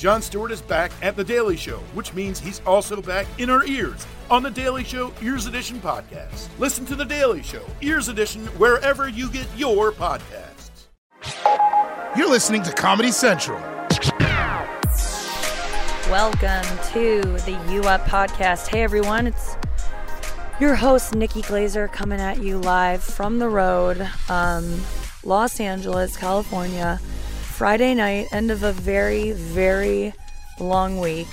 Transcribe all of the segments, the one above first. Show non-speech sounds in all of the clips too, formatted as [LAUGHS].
Jon Stewart is back at The Daily Show, which means he's also back in our ears on The Daily Show Ears Edition podcast. Listen to The Daily Show Ears Edition wherever you get your podcasts. You're listening to Comedy Central. Welcome to the U Up podcast. Hey everyone, it's your host Nikki Glazer coming at you live from the road, um, Los Angeles, California. Friday night, end of a very, very long week.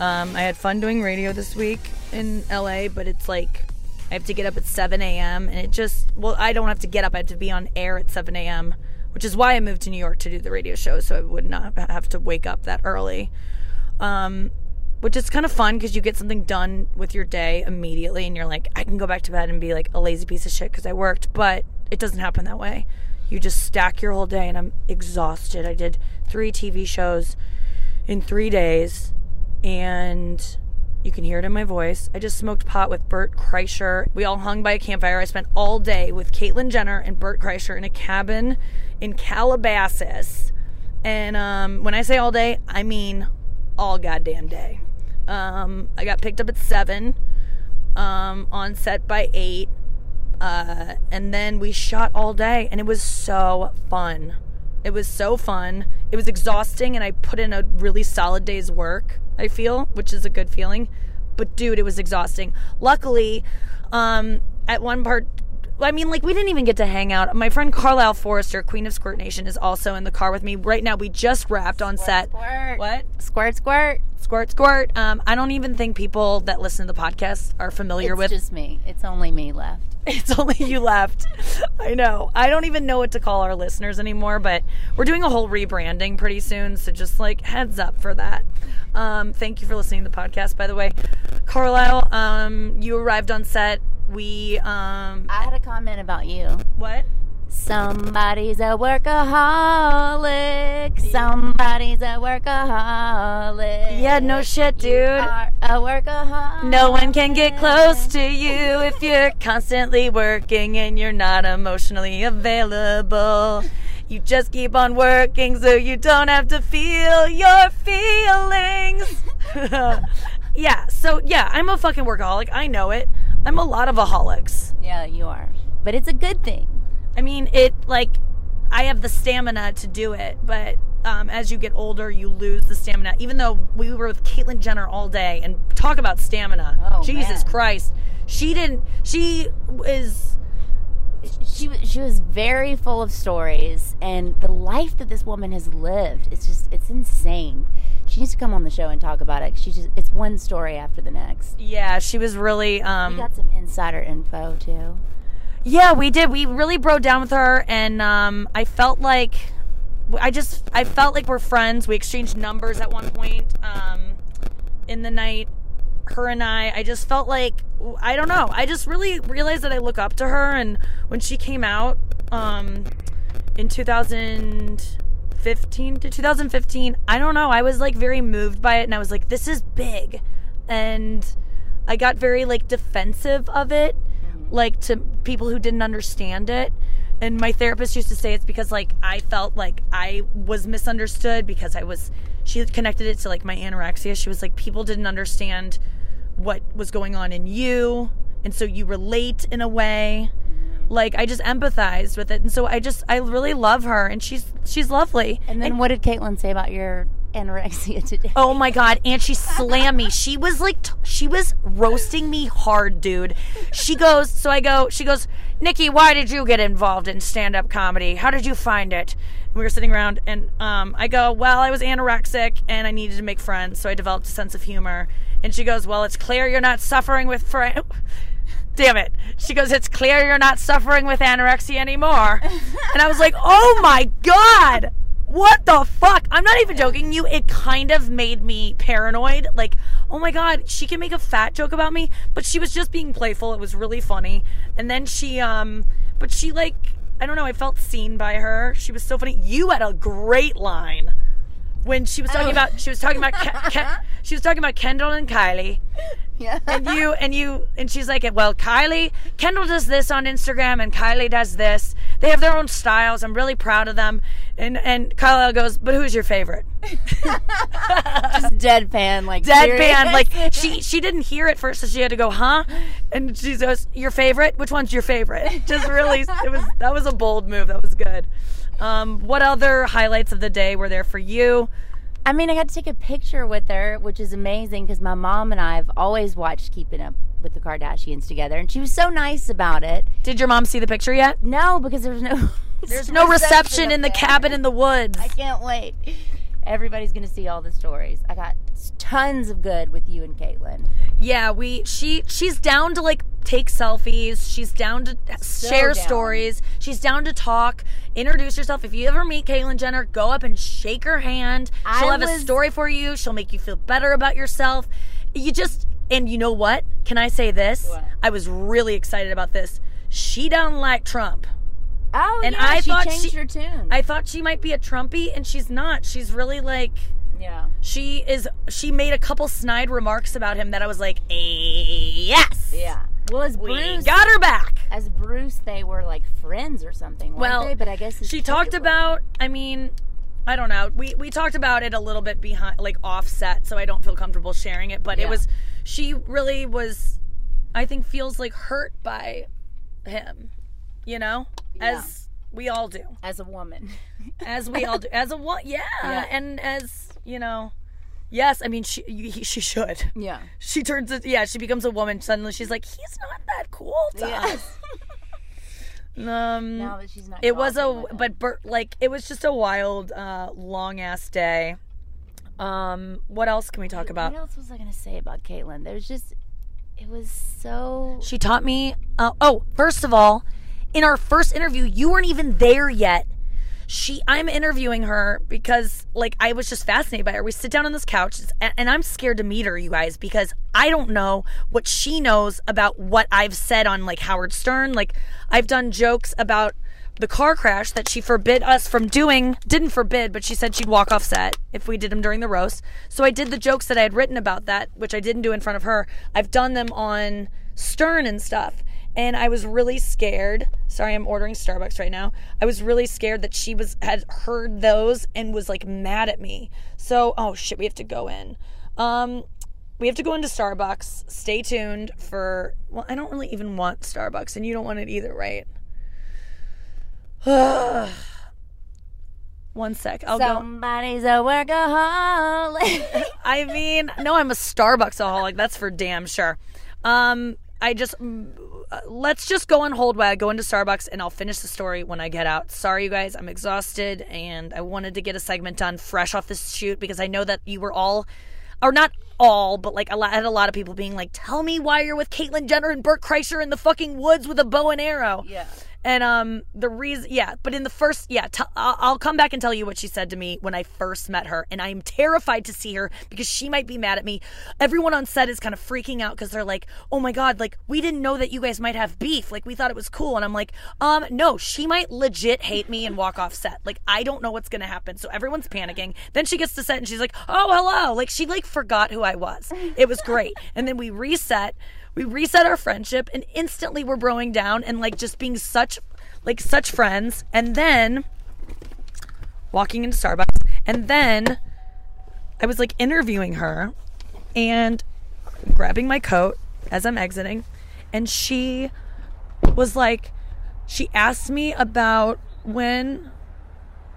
Um, I had fun doing radio this week in LA, but it's like I have to get up at 7 a.m. and it just, well, I don't have to get up. I have to be on air at 7 a.m., which is why I moved to New York to do the radio show, so I would not have to wake up that early. Um, which is kind of fun because you get something done with your day immediately and you're like, I can go back to bed and be like a lazy piece of shit because I worked, but it doesn't happen that way you just stack your whole day and I'm exhausted. I did three TV shows in three days and you can hear it in my voice. I just smoked pot with Bert Kreischer. We all hung by a campfire. I spent all day with Caitlyn Jenner and Bert Kreischer in a cabin in Calabasas. And um, when I say all day, I mean all goddamn day. Um, I got picked up at seven, um, on set by eight. Uh, and then we shot all day, and it was so fun. It was so fun. It was exhausting, and I put in a really solid day's work, I feel, which is a good feeling. But dude, it was exhausting. Luckily, um, at one part, I mean, like, we didn't even get to hang out. My friend Carlisle Forrester, Queen of Squirt Nation, is also in the car with me. Right now, we just wrapped on squirt, set. Squirt. What? Squirt, squirt. Squirt, squirt. Um, I don't even think people that listen to the podcast are familiar it's with. It's just me. It's only me left. [LAUGHS] It's only you left. I know. I don't even know what to call our listeners anymore, but we're doing a whole rebranding pretty soon. So just like heads up for that. Um, thank you for listening to the podcast, by the way. Carlisle, um, you arrived on set. We. Um, I had a comment about you. What? Somebody's a workaholic. Somebody's a workaholic. Yeah, no shit, dude. You are a workaholic. No one can get close to you if you're constantly working and you're not emotionally available. You just keep on working so you don't have to feel your feelings. [LAUGHS] yeah, so yeah, I'm a fucking workaholic. I know it. I'm a lot of aholics. Yeah, you are. But it's a good thing. I mean, it like I have the stamina to do it, but um, as you get older, you lose the stamina. Even though we were with Caitlyn Jenner all day and talk about stamina, oh, Jesus man. Christ, she didn't. She is. She she was very full of stories, and the life that this woman has lived, it's just it's insane. She needs to come on the show and talk about it. She just it's one story after the next. Yeah, she was really. Um, we got some insider info too. Yeah, we did. We really broke down with her, and um, I felt like I just I felt like we're friends. We exchanged numbers at one point um, in the night. Her and I, I just felt like I don't know. I just really realized that I look up to her, and when she came out um, in 2015 to 2015, I don't know. I was like very moved by it, and I was like, this is big, and I got very like defensive of it mm. like to people who didn't understand it and my therapist used to say it's because like I felt like I was misunderstood because I was she connected it to like my anorexia. She was like people didn't understand what was going on in you and so you relate in a way. Like I just empathized with it. And so I just I really love her and she's she's lovely. And then and, what did Caitlyn say about your anorexia today. Oh my god, and she slammed me. She was like t- she was roasting me hard, dude. She goes, so I go, she goes, "Nikki, why did you get involved in stand-up comedy? How did you find it?" We were sitting around and um, I go, "Well, I was anorexic and I needed to make friends, so I developed a sense of humor." And she goes, "Well, it's clear you're not suffering with friends." [LAUGHS] Damn it. She goes, It's clear you're not suffering with anorexia anymore. And I was like, Oh my God. What the fuck? I'm not even joking you. It kind of made me paranoid. Like, oh my god, she can make a fat joke about me, but she was just being playful. It was really funny. And then she um but she like I don't know, I felt seen by her. She was so funny. You had a great line when she was talking Oh. about she was talking about Ke- Ke- [LAUGHS] she was talking about Kendall and Kylie Yeah. and you and you and she's like well kylie kendall does this on instagram and kylie does this they have their own styles i'm really proud of them And and Carlisle goes, but who's your favorite? [LAUGHS] Just deadpan, like Deadpan, like she she didn't hear it first, so she had to go, huh? And she goes, your favorite? Which one's your favorite? Just really, it was that was a bold move. That was good. Um, what other highlights of the day were there for you? I mean, I got to take a picture with her, which is amazing because my mom and I have always watched Keeping Up with the Kardashians together, and she was so nice about it. Did your mom see the picture yet? No, because there was no There's no [LAUGHS] reception in the cabin in the woods. I can't wait. [LAUGHS] Everybody's gonna see all the stories. I got tons of good with you and Caitlyn. Yeah, we she she's down to like take selfies. She's down to share down. stories. She's down to talk. Introduce yourself. If you ever meet Caitlyn Jenner, go up and shake her hand. She'll I have a story for you. She'll make you feel better about yourself. You just and you know what? Can I say this? What? I was really excited about this. She doesn't like Trump. Oh, And yeah, I she thought changed she- her tune. I thought she might be a Trumpy, and she's not. She's really like yeah. she is. She made a couple snide remarks about him that I was like, yes, Yeah. Well, as we Bruce, got her back. as Bruce, they were like friends or something. Well, they? but I guess she talked about. I mean, I don't know. We we talked about it a little bit behind, like offset, so I don't feel comfortable sharing it. But it was. She really was. I think feels like hurt by him. You know, Yeah. as we all do. as a woman. as we all do [LAUGHS] as a one yeah, Yeah. and as you know yes i mean she she should yeah. she turns it yeah she becomes a woman suddenly she's like he's not that cool to Yeah. us [LAUGHS] um now that she's not. it was a but Bert, like it was just a wild uh long ass day um what else can we talk about What else was I gonna say about Caitlyn? There was just. It was so. She taught me. Uh, oh, first of all, in our first interview, you weren't even there yet. She, I'm interviewing her because, like, I was just fascinated by her. We sit down on this couch, and, I'm scared to meet her, you guys, because I don't know what she knows about what I've said on, like, Howard Stern. Like, I've done jokes about the car crash that she forbid us from doing. Didn't forbid, but she said she'd walk off set if we did them during the roast. So I did the jokes that I had written about that, which I didn't do in front of her. I've done them on Stern and stuff. And I was really scared. Sorry, I'm ordering Starbucks right now. I was really scared that she was had heard those and was like mad at me. So, oh shit, we have to go in. Um we have to go into Starbucks. Stay tuned for well, I don't really even want Starbucks and you don't want it either, right? [SIGHS] One sec. I'll go. Somebody's a workaholic. [LAUGHS] I mean, no, I'm a Starbucks aholic. That's for damn sure. Um, I just Uh, let's just go on hold while I go into Starbucks, and I'll finish the story when I get out. Sorry, you guys, I'm exhausted, and I wanted to get a segment done fresh off this shoot because I know that you were all, or not all, but like a lot, I had a lot of people being like, "Tell me why you're with Caitlyn Jenner and Bert Kreischer in the fucking woods with a bow and arrow." yeah. And um, the reason, yeah, but in the first, yeah, I'll come back and tell you what she said to me when I first met her, and I'm terrified to see her because she might be mad at me. Everyone on set is kind of freaking out because they're like, "Oh my god, like we didn't know that you guys might have beef. Like we thought it was cool." And I'm like, "Um, no, she might legit hate me and walk off set. Like I don't know what's gonna happen." So everyone's panicking. Then she gets to set and she's like, "Oh, hello!" Like she like forgot who I was. It was great. and then we reset. We reset our friendship, and instantly we're broing down and like just being such like such friends and then walking into Starbucks and then I was like interviewing her and grabbing my coat as I'm exiting and she was like she asked me about when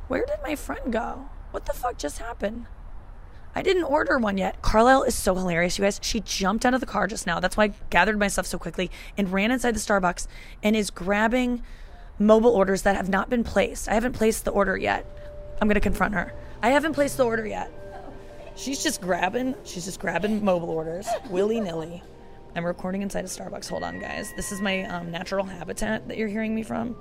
where did my friend go? What the fuck just happened? I didn't order one yet. Carlisle is so hilarious, you guys. She jumped out of the car just now. That's why I gathered myself so quickly and ran inside the Starbucks and is grabbing mobile orders that have not been placed. I haven't placed the order yet. I'm going to confront her. I haven't placed the order yet. She's just grabbing, she's just grabbing mobile orders willy nilly. I'm recording inside a Starbucks. Hold on, guys. This is my um, natural habitat that you're hearing me from.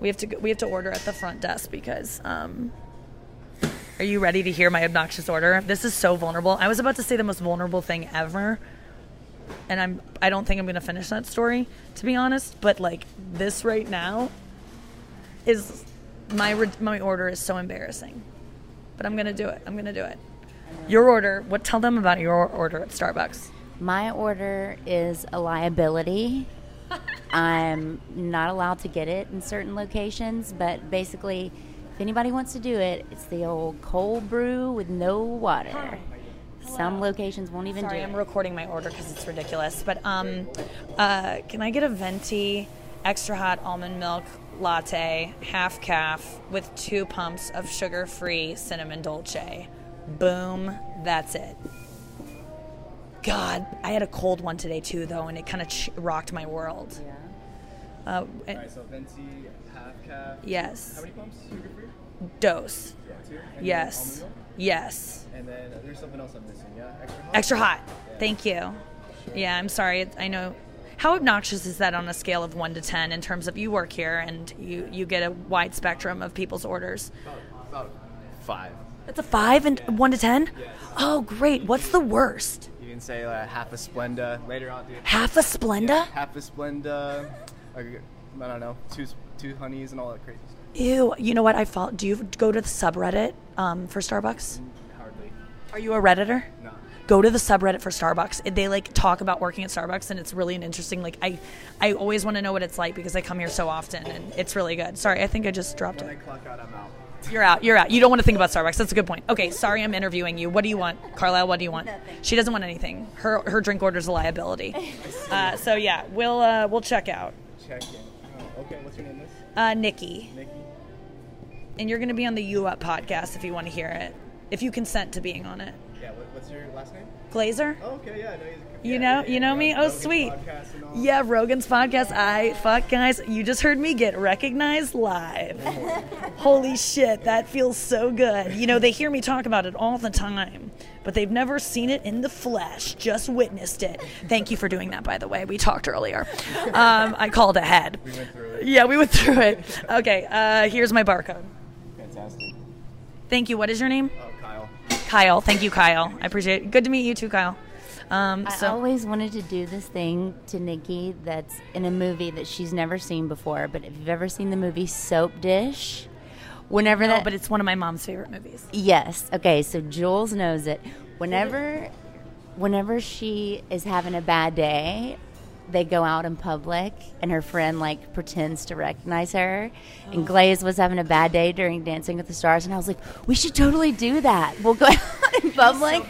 We have to we have to order at the front desk because um, are you ready to hear my obnoxious order? This is so vulnerable. I was about to say the most vulnerable thing ever. And I'm I don't think I'm going to finish that story to be honest, but like this right now is my re- my order is so embarrassing. But I'm going to do it. I'm going to do it. Your order, what tell them about your order at Starbucks? My order is a liability. [LAUGHS] I'm not allowed to get it in certain locations, but basically, if anybody wants to do it, it's the old cold brew with no water. Some locations won't even Sorry, do I'm it. recording my order because it's ridiculous. But um, uh, can I get a venti extra hot almond milk latte, half caf, with two pumps of sugar-free cinnamon dolce? Boom, that's it. God, I had a cold one today too, though, and it kind of ch- rocked my world. Uh, and- Alright, so venti, half caf. yes, How many pumps? Sugar free? Dose. Yeah. Yes, yes. And then uh, there's something else I'm missing. Yeah, extra hot. Extra hot. Thank you. Yeah, I'm sorry. I know. How obnoxious is that on a scale of one to ten in terms of you work here and you you get a wide spectrum of people's orders? About, about five. That's a five and one to ten. Oh, great. What's the worst? You can say uh, half a Splenda. Later on, dude. Half a Splenda? Half a Splenda. I don't know. Two two honeys and all that crazy stuff. Ew. You know what? I follow. Do you go to the subreddit um, for Starbucks? Hardly. Are you a redditor? No. go to the subreddit for Starbucks. They like talk about working at Starbucks, and it's really an interesting. Like I, I always want to know what it's like because I come here so often, and it's really good. Sorry, I think I just dropped When I it. clock out, I'm out. You're out. You're out. You don't want to think about Starbucks. That's a good point. Okay, sorry, I'm interviewing you. What do you want, Carlisle? What do you want? She doesn't want anything. Her her drink order's a liability. [LAUGHS] Uh, so yeah, we'll uh, we'll check out. Check in. Oh, okay, what's your name? This Uh, Nikki, Nikki. And you're going to be on the U Up podcast if you want to hear it, if you consent to being on it. Yeah. What, what's your last name? Glazer. Oh, okay. Yeah. I know you. Yeah, know, yeah, you know me. Oh, Rogan's sweet. podcast and all. Yeah, Rogan's podcast. I fuck guys. You just heard me get recognized live. [LAUGHS] Holy shit, that feels so good. You know, they hear me talk about it all the time, but they've never seen it in the flesh. Just witnessed it. Thank you for doing that, by the way. We talked earlier. Um, I called ahead. We went through it. Yeah, we went through it. Okay, uh, here's my barcode. Fantastic. Thank you. What is your name? Oh, Kyle. Kyle. Thank you, Kyle. I appreciate it. Good to meet you too, Kyle. Um, I so always wanted to do this thing to Nikki that's in a movie that she's never seen before. But if you've ever seen the movie Soapdish, whenever no, that, but it's one of my mom's favorite movies. yes, okay, so Jules knows it. Whenever, whenever she is having a bad day, they go out in public, and her friend like pretends to recognize her. Oh. And Glaze was having a bad day during Dancing with the Stars, and I was like, we should totally do that. We'll go [LAUGHS] out in public,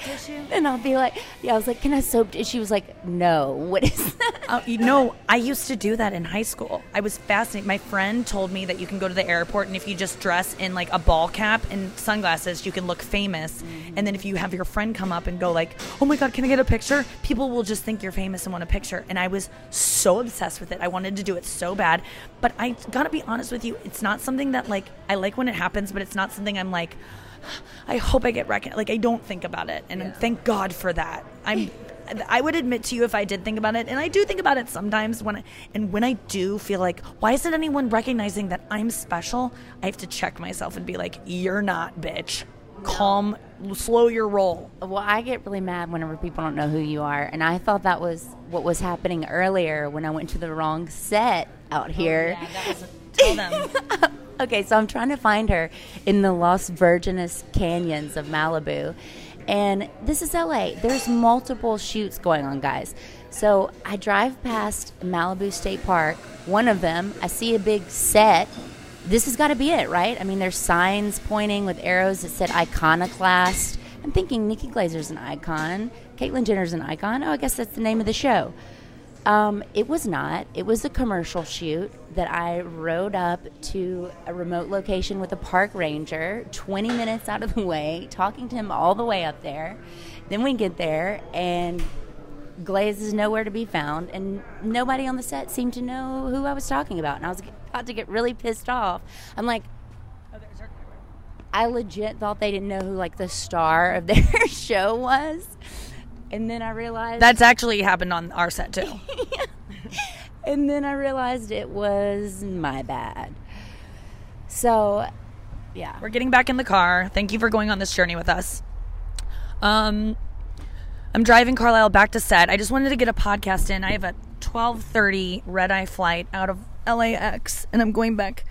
and I'll be like, yeah, I was like, can I soap? And she was like, no. [LAUGHS] What is that? Uh, you know, I used to do that in high school. I was fascinated. My friend told me that you can go to the airport and if you just dress in like a ball cap and sunglasses, you can look famous. And then if you have your friend come up and go like, "Oh my god, can I get a picture?" People will just think you're famous and want a picture. And I was so obsessed with it. I wanted to do it so bad. But I got to be honest with you, it's not something that like I like when it happens, but it's not something I'm like I hope I get recognized. Like I don't think about it, and thank God for that. I'm. I would admit to you if I did think about it, and I do think about it sometimes when, I, and when I do feel like, why isn't anyone recognizing that I'm special? I have to check myself and be like, you're not, bitch. Calm, slow your roll. Well, I get really mad whenever people don't know who you are, and I thought that was what was happening earlier when I went to the wrong set out oh, here. Tell them. [LAUGHS] Okay, so I'm trying to find her in the Los Virgenes canyons of Malibu. And this is LA. There's multiple shoots going on, guys. So I drive past Malibu State Park. One of them, I see a big set. This has got to be it, right? I mean, there's signs pointing with arrows that said iconoclast. I'm thinking Nikki Glazer's an icon. Caitlyn Jenner's an icon. Oh, I guess that's the name of the show. Um, it was not. It was a commercial shoot that I rode up to a remote location with a park ranger, 20 minutes out of the way, talking to him all the way up there. Then we get there, and Glaze is nowhere to be found, and nobody on the set seemed to know who I was talking about. And I was about to get really pissed off. I'm like, I legit thought they didn't know who like the star of their [LAUGHS] show was. And then I realized That's actually happened on our set too. [LAUGHS] and then I realized it was my bad. So, yeah. We're getting back in the car. Thank you for going on this journey with us. Um, I'm driving Carlisle back to set. I just wanted to get a podcast in. I have a 12:30 red eye flight out of LAX, and I'm going back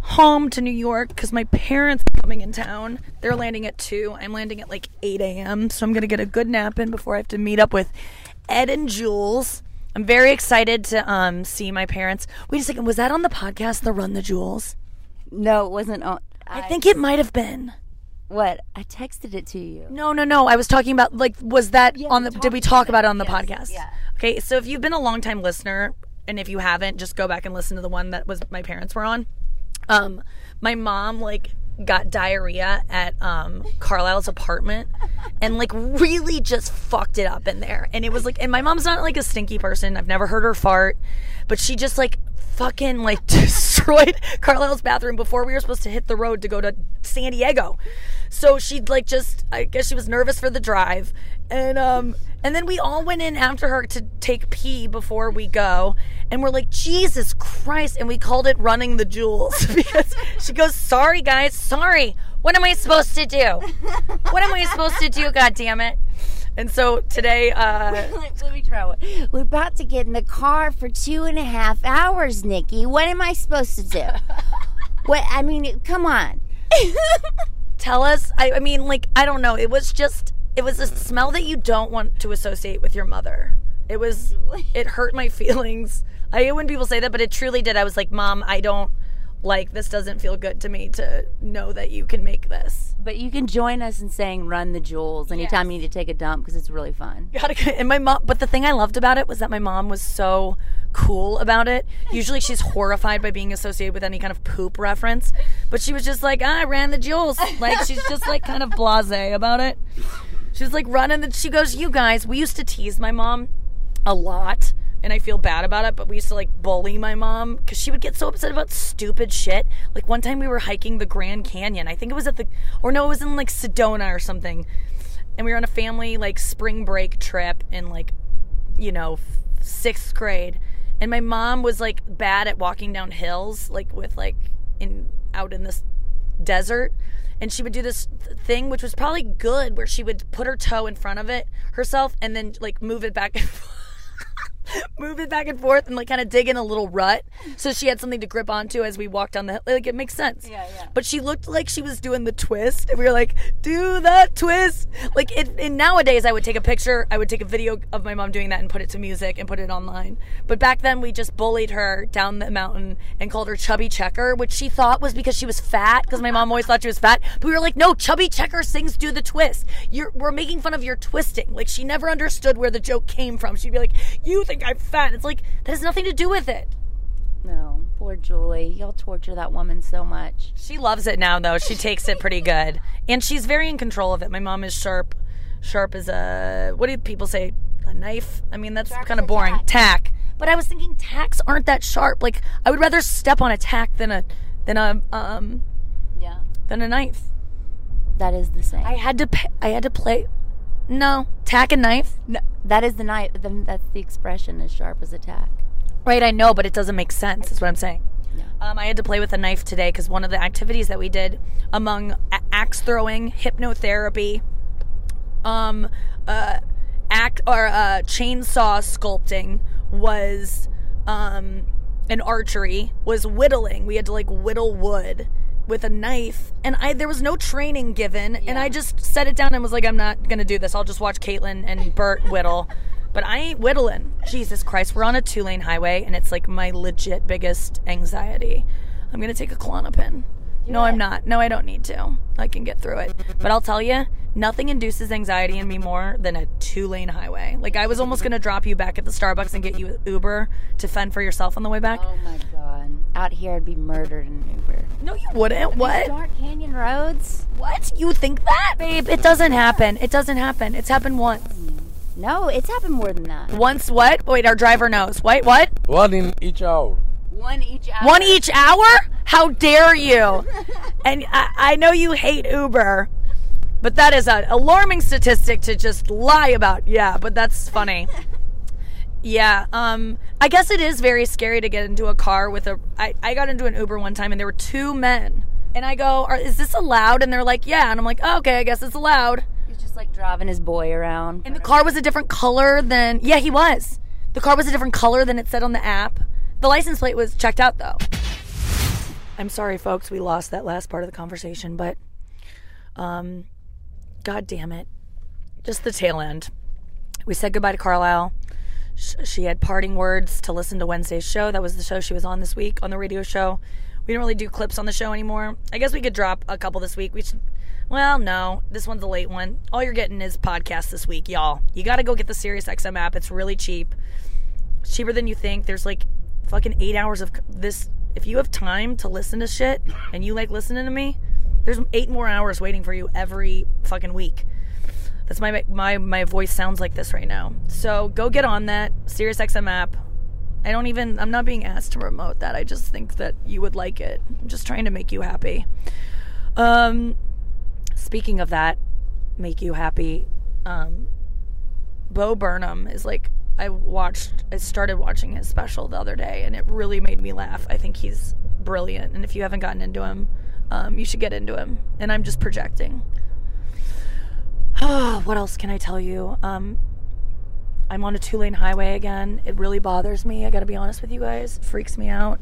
home to New York because my parents are coming in town. They're landing at two. I'm landing at like 8 a.m. So I'm gonna get a good nap in before I have to meet up with Ed and Jules. I'm very excited to um see my parents. Wait a second, was that on the podcast, the Run the Jewels? No, it wasn't on. I think it might have been. What? I texted it to you. No, no, no. I was talking about like was that Yeah, on the did we talk about it. on the Yes, podcast? yeah. Okay, so if you've been a long time listener and if you haven't, just go back and listen to the one that was my parents were on. Um my mom like got diarrhea at um Carlisle's apartment and like really just fucked it up in there. And it was like and my mom's not like a stinky person. I've never heard her fart, but she just like fucking like [LAUGHS] destroyed Carlisle's bathroom before we were supposed to hit the road to go to San Diego. So she'd like just I guess she was nervous for the drive. And um and then we all went in after her to take pee before we go. And we're like, Jesus Christ. And we called it running the jewels [LAUGHS] because she goes, Sorry guys, sorry. What am I supposed to do? What am I supposed to do, god damn it? And so today, uh [LAUGHS] Let me try one. We're about to get in the car for two and a half hours, Nikki. What am I supposed to do? [LAUGHS] what? I mean, come on. tell us I, I mean like i don't know it was just it was a smell that you don't want to associate with your mother. It was it hurt my [LAUGHS] feelings. I hate when people say that but it truly did. I was like mom i don't like this doesn't feel good to me to know that you can make this. But you can join us in saying "Run the Jewels" anytime you need to take a dump because it's really fun. [LAUGHS] gotta and my mom but the thing i loved about it was that my mom was so cool about it. Usually she's horrified by being associated with any kind of poop reference but she was just like "Ah, i ran the jewels. Like she's just like kind of blase about it she was like running the she goes you guys we used to tease my mom a lot and I feel bad about it, but we used to like bully my mom because she would get so upset about stupid shit. Like one time we were hiking the Grand Canyon. I think it was at the, or no, it was in like Sedona or something. And we were on a family like spring break trip in like, you know, sixth grade. And my mom was like bad at walking down hills, like with like in out in this desert and she would do this thing which was probably good where she would put her toe in front of it herself and then like move it back and [LAUGHS] move [LAUGHS] it back and forth and like kind of dig in a little rut. So she had something to grip onto as we walked down the hill. Like it makes sense. Yeah, yeah. but she looked like she was doing the twist. And we were like do that twist. Like it and nowadays i would take a picture i would take a video of my mom doing that and put it to music and put it online. But back then we just bullied her down the mountain and called her chubby checker which she thought was because she was fat because my mom always thought she was fat. But we were like no chubby checker sings do the twist. You're we're making fun of your twisting. Like she never understood where the joke came from. She'd be like you think i'm fat it's like that has nothing to do with it No, poor Julie. Y'all torture that woman so much. She loves it now, though. She takes it pretty good, and she's very in control of it. My mom is sharp, sharp as a what do people say? A knife? I mean, that's kind of boring. tack. Tack. But I was thinking tacks aren't that sharp. Like I would rather step on a tack than a than a um Yeah, than a knife. that is the same. I had to pay, I had to play. No, tack and knife. no, that is the knife. Then that's the expression, as sharp as a tack. Right, I know, but it doesn't make sense. Is what I'm saying. Yeah. Um, I had to play with a knife today because one of the activities that we did among a- axe throwing, hypnotherapy, um, uh, act or uh, chainsaw sculpting was um, and archery was whittling. We had to like whittle wood with a knife, and I there was no training given, and I just set it down and was like, I'm not gonna do this. I'll just watch Caitlyn and Bert [LAUGHS] whittle. But I ain't whittling. Jesus Christ, we're on a two lane highway, and it's like my legit biggest anxiety. I'm gonna take a Klonopin. No, I'm not. No, I don't need to. I can get through it. But I'll tell you, nothing induces anxiety in me more than a two lane highway. Like, I was almost to drop you back at the Starbucks and get you Uber to fend for yourself on the way back. Oh my god! Out here, I'd be murdered in an Uber. No, you wouldn't. What? Dark Canyon roads? What? You think that? Babe, it doesn't happen. It doesn't happen. It's happened once. No, it's happened more than that. Once what? Wait, our driver knows. Wait, what? One in each hour. One each hour. One each hour? How dare you? [LAUGHS] and I, I know you hate Uber, but that is an alarming statistic to just lie about. Yeah, but that's funny. [LAUGHS] yeah, um, I guess it is very scary to get into a car with a. I, I got into an Uber one time and there were two men. And I go, Are, is this allowed? And they're like, yeah. And I'm like, oh, okay, I guess it's allowed. He's just like driving his boy around. And the car was a different color than. Yeah, he was. The car was a different color than it said on the app. The license plate was checked out, though. I'm sorry, folks. We lost that last part of the conversation, but. Um, God damn it. Just the tail end. We said goodbye to Carlisle. Sh- she had parting words to listen to Wednesday's show. That was the show she was on this week on the radio show. We don't really do clips on the show anymore. I guess we could drop a couple this week. We should. Well, no, this one's a late one. All you're getting is podcast this week, y'all. You got to go get the Sirius XM app. It's really cheap, cheaper than you think. There's like fucking eight hours of this. If you have time to listen to shit and you like listening to me, there's eight more hours waiting for you every fucking week. That's my my my voice sounds like this right now. So go get on that Sirius XM app. I don't even I'm not being asked to promote that. I just think that you would like it. I'm just trying to make you happy. Um speaking of that, make you happy. Um Bo Burnham is like I watched I started watching his special the other day and it really made me laugh. I think he's brilliant and if you haven't gotten into him, um, you should get into him. And I'm just projecting. What else can I tell you? Um, I'm on a two lane highway again. It really bothers me. I gotta be honest with you guys. It freaks me out.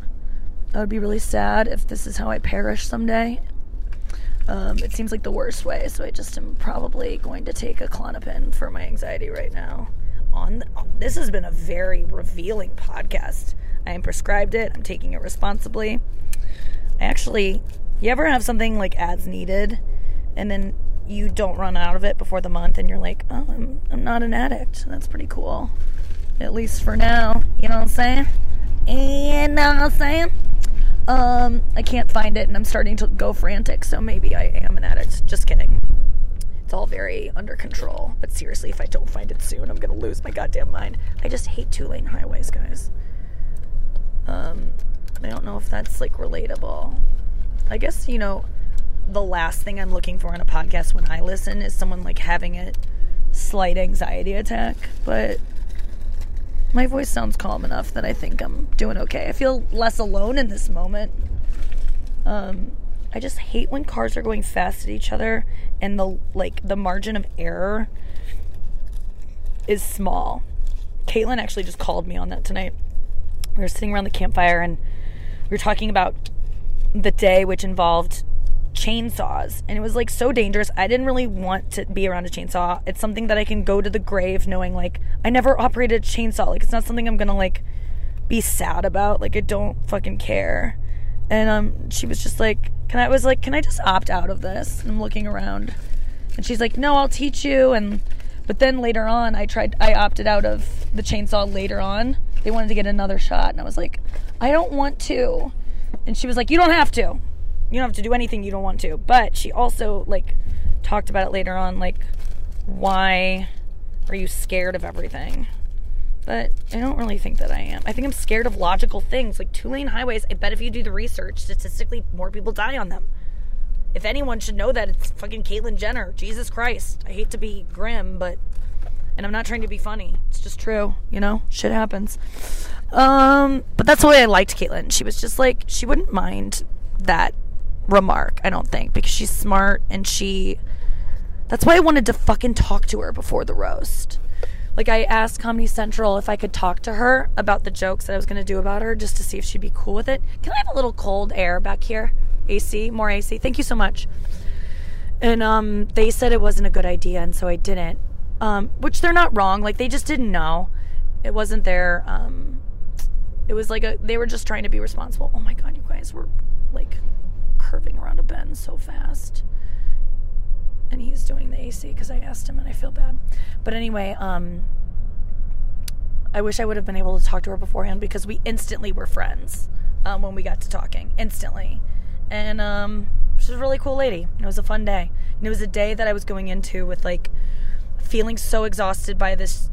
I would be really sad if this is how I perish someday. Um, it seems like the worst way, so I just am probably going to take a Klonopin for my anxiety right now. On the, this has been a very revealing podcast. I am prescribed it. I'm taking it responsibly. I actually, you ever have something like ads needed, and then you don't run out of it before the month and you're like, oh, I'm, I'm not an addict. That's pretty cool. At least for now. You know what I'm saying? And know what I'm saying? Um, I can't find it and I'm starting to go frantic, so maybe I am an addict. Just kidding. It's all very under control. But seriously, if I don't find it soon, I'm gonna lose my goddamn mind. I just hate two lane highways, guys. Um, I don't know if that's like relatable. I guess, you know, the last thing I'm looking for in a podcast when I listen is someone like having a slight anxiety attack, but my voice sounds calm enough that I think I'm doing okay. I feel less alone in this moment. Um, I just hate when cars are going fast at each other and the like the margin of error is small. Caitlyn actually just called me on that tonight. We were sitting around the campfire and we were talking about the day which involved chainsaws. And it was like so dangerous. I didn't really want to be around a chainsaw. It's something that i can go to the grave knowing like i never operated a chainsaw. Like it's not something i'm gonna like be sad about. Like i don't fucking care. And um she was just like can i, I was like can i just opt out of this? And i'm looking around. And she's like no i'll teach you. And but then later on i tried i opted out of the chainsaw later on. They wanted to get another shot. And i was like i don't want to. And she was like you don't have to you don't have to do anything you don't want to. But she also like talked about it later on, like why are you scared of everything? But I don't really think that I am. I think I'm scared of logical things like two lane highways. I bet if you do the research, statistically, more people die on them. If anyone should know that, it's fucking Caitlyn Jenner. Jesus Christ. I hate to be grim, but. And I'm not trying to be funny. It's just true, you know? Shit happens. Um, but that's the way I liked Caitlyn. She was just like, she wouldn't mind that remark, I don't think, because she's smart and she. That's why I wanted to fucking talk to her before the roast. Like, I asked Comedy Central if I could talk to her about the jokes that I was going to do about her just to see if she'd be cool with it. Can I have a little cold air back here? AC, more AC. Thank you so much. And um, they said it wasn't a good idea, and so I didn't. Um, which they're not wrong. Like, they just didn't know. It wasn't their. Um, it was like a. They were just trying to be responsible. Oh my god, you guys were like curving around a bend so fast. And he's doing the AC because I asked him and I feel bad. But anyway, um, I wish I would have been able to talk to her beforehand because we instantly were friends um, when we got to talking. Instantly. And um, she's a really cool lady. It was a fun day. And it was a day that I was going into with like feeling so exhausted by this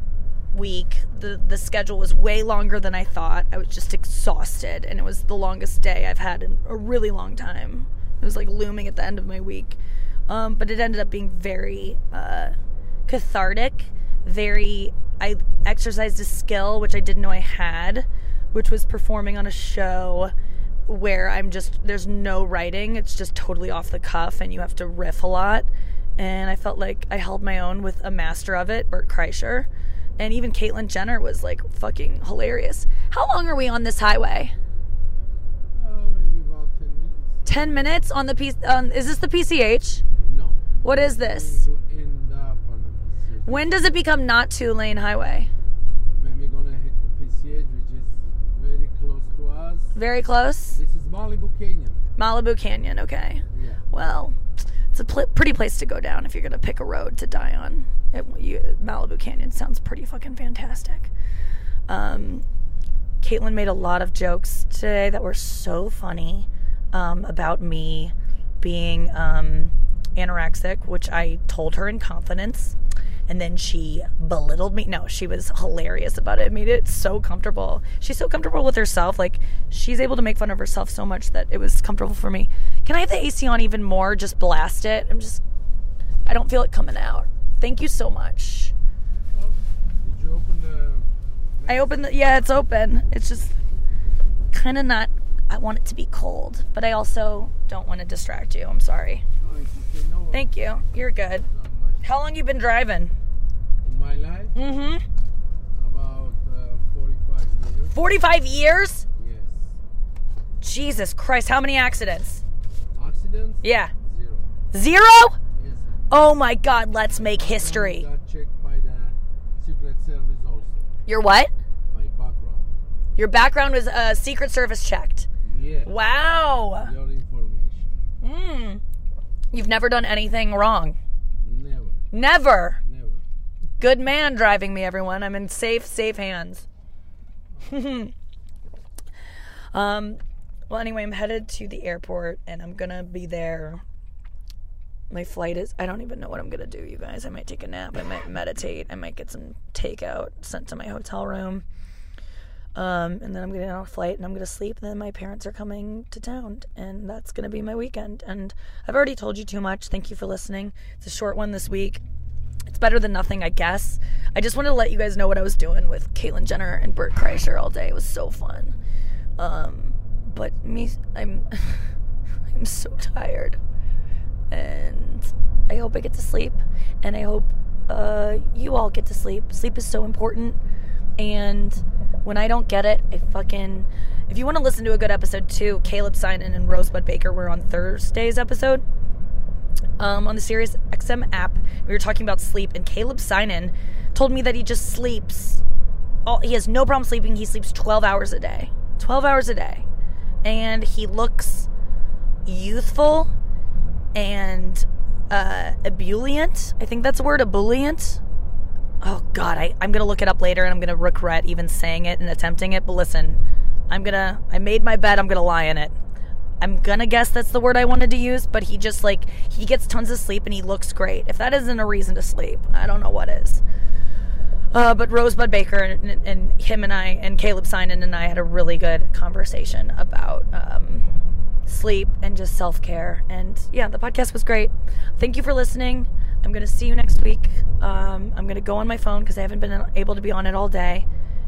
week. The the schedule was way longer than I thought. I was just exhausted and it was the longest day I've had in a really long time. It was like looming at the end of my week. Um, but it ended up being very uh, cathartic, very I exercised a skill which I didn't know I had, which was performing on a show where I'm just there's no writing. It's just totally off the cuff and you have to riff a lot. And I felt like I held my own with a master of it, Bert Kreischer and even Caitlyn Jenner was like fucking hilarious. How long are we on this highway? Uh, maybe about ten minutes. Ten minutes on the P. Um, is this the PCH? No. What is this? When does it become not two lane highway? When we're gonna hit the PCH, which is very close to us. Very close. This is Malibu Canyon. Malibu Canyon. Okay. Yeah. Well it's a pl- pretty place to go down if you're gonna pick a road to die on. It, you, Malibu Canyon sounds pretty fucking fantastic. Um, Caitlyn made a lot of jokes today that were so funny um, about me being um, anorexic, which I told her in confidence. And then she belittled me. No, she was hilarious about it. Made it so comfortable. She's so comfortable with herself. Like, she's able to make fun of herself so much that it was comfortable for me. Can I have the AC on even more? Just blast it. I'm just, I don't feel it coming out. Thank you so much. Did you open the? I opened the, yeah, it's open. It's just kind of not, I want it to be cold, but I also don't want to distract you. I'm sorry. It's okay. No. worries. Thank you. You're good. How long you been driving? My life, Mm-hmm. about uh, 45 years. 45 years? Yes. Jesus Christ, how many accidents? Accidents? Yeah. Zero. Zero? Yes. Oh my god, let's make history. Got checked by the Secret Service also. Your what? My background. Your background was uh, Secret Service checked. Yes. Wow. Your information. Mm. You've never done anything wrong. Never. Never. Good man driving me, everyone. I'm in safe, safe hands. [LAUGHS] um, well, anyway, I'm headed to the airport and I'm gonna be there. My flight is, I don't even know what I'm gonna do, you guys. I might take a nap, I might meditate, I might get some takeout sent to my hotel room. Um, and then I'm getting on a flight and I'm gonna sleep. And then my parents are coming to town, and that's gonna be my weekend. And I've already told you too much. Thank you for listening. It's a short one this week. It's better than nothing, I guess. I just wanted to let you guys know what I was doing with Caitlyn Jenner and Bert Kreischer all day. It was so fun. Um, but me, I'm, [LAUGHS] I'm so tired, and I hope I get to sleep, and I hope uh, you all get to sleep. Sleep is so important, and when I don't get it, I fucking. If you want to listen to a good episode too, Caleb Synan and Rosebud Baker were on Thursday's episode um, on the Sirius XM app. We were talking about sleep, and Caleb Synan told me that he just sleeps. All, he has no problem sleeping. He sleeps 12 hours a day. 12 hours a day. And he looks youthful and uh, ebullient. I think that's a word, ebullient. Oh, God, I, I'm going to look it up later and I'm going to regret even saying it and attempting it. But listen, I'm going to, I made my bed, I'm going to lie in it. I'm gonna guess that's the word I wanted to use, but he just like he gets tons of sleep and he looks great. If that isn't a reason to sleep, I don't know what is. Uh, but Rosebud Baker and, and him and I and Caleb Synan and I had a really good conversation about um, sleep and just self care. And yeah, the podcast was great. Thank you for listening. I'm gonna see you next week. Um, I'm gonna go on my phone because I haven't been able to be on it all day,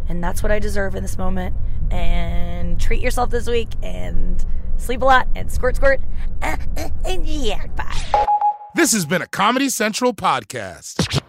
and that's what I deserve in this moment. And treat yourself this week and sleep a lot and squirt squirt. Uh, uh, and yeah, bye. This has been a Comedy Central podcast.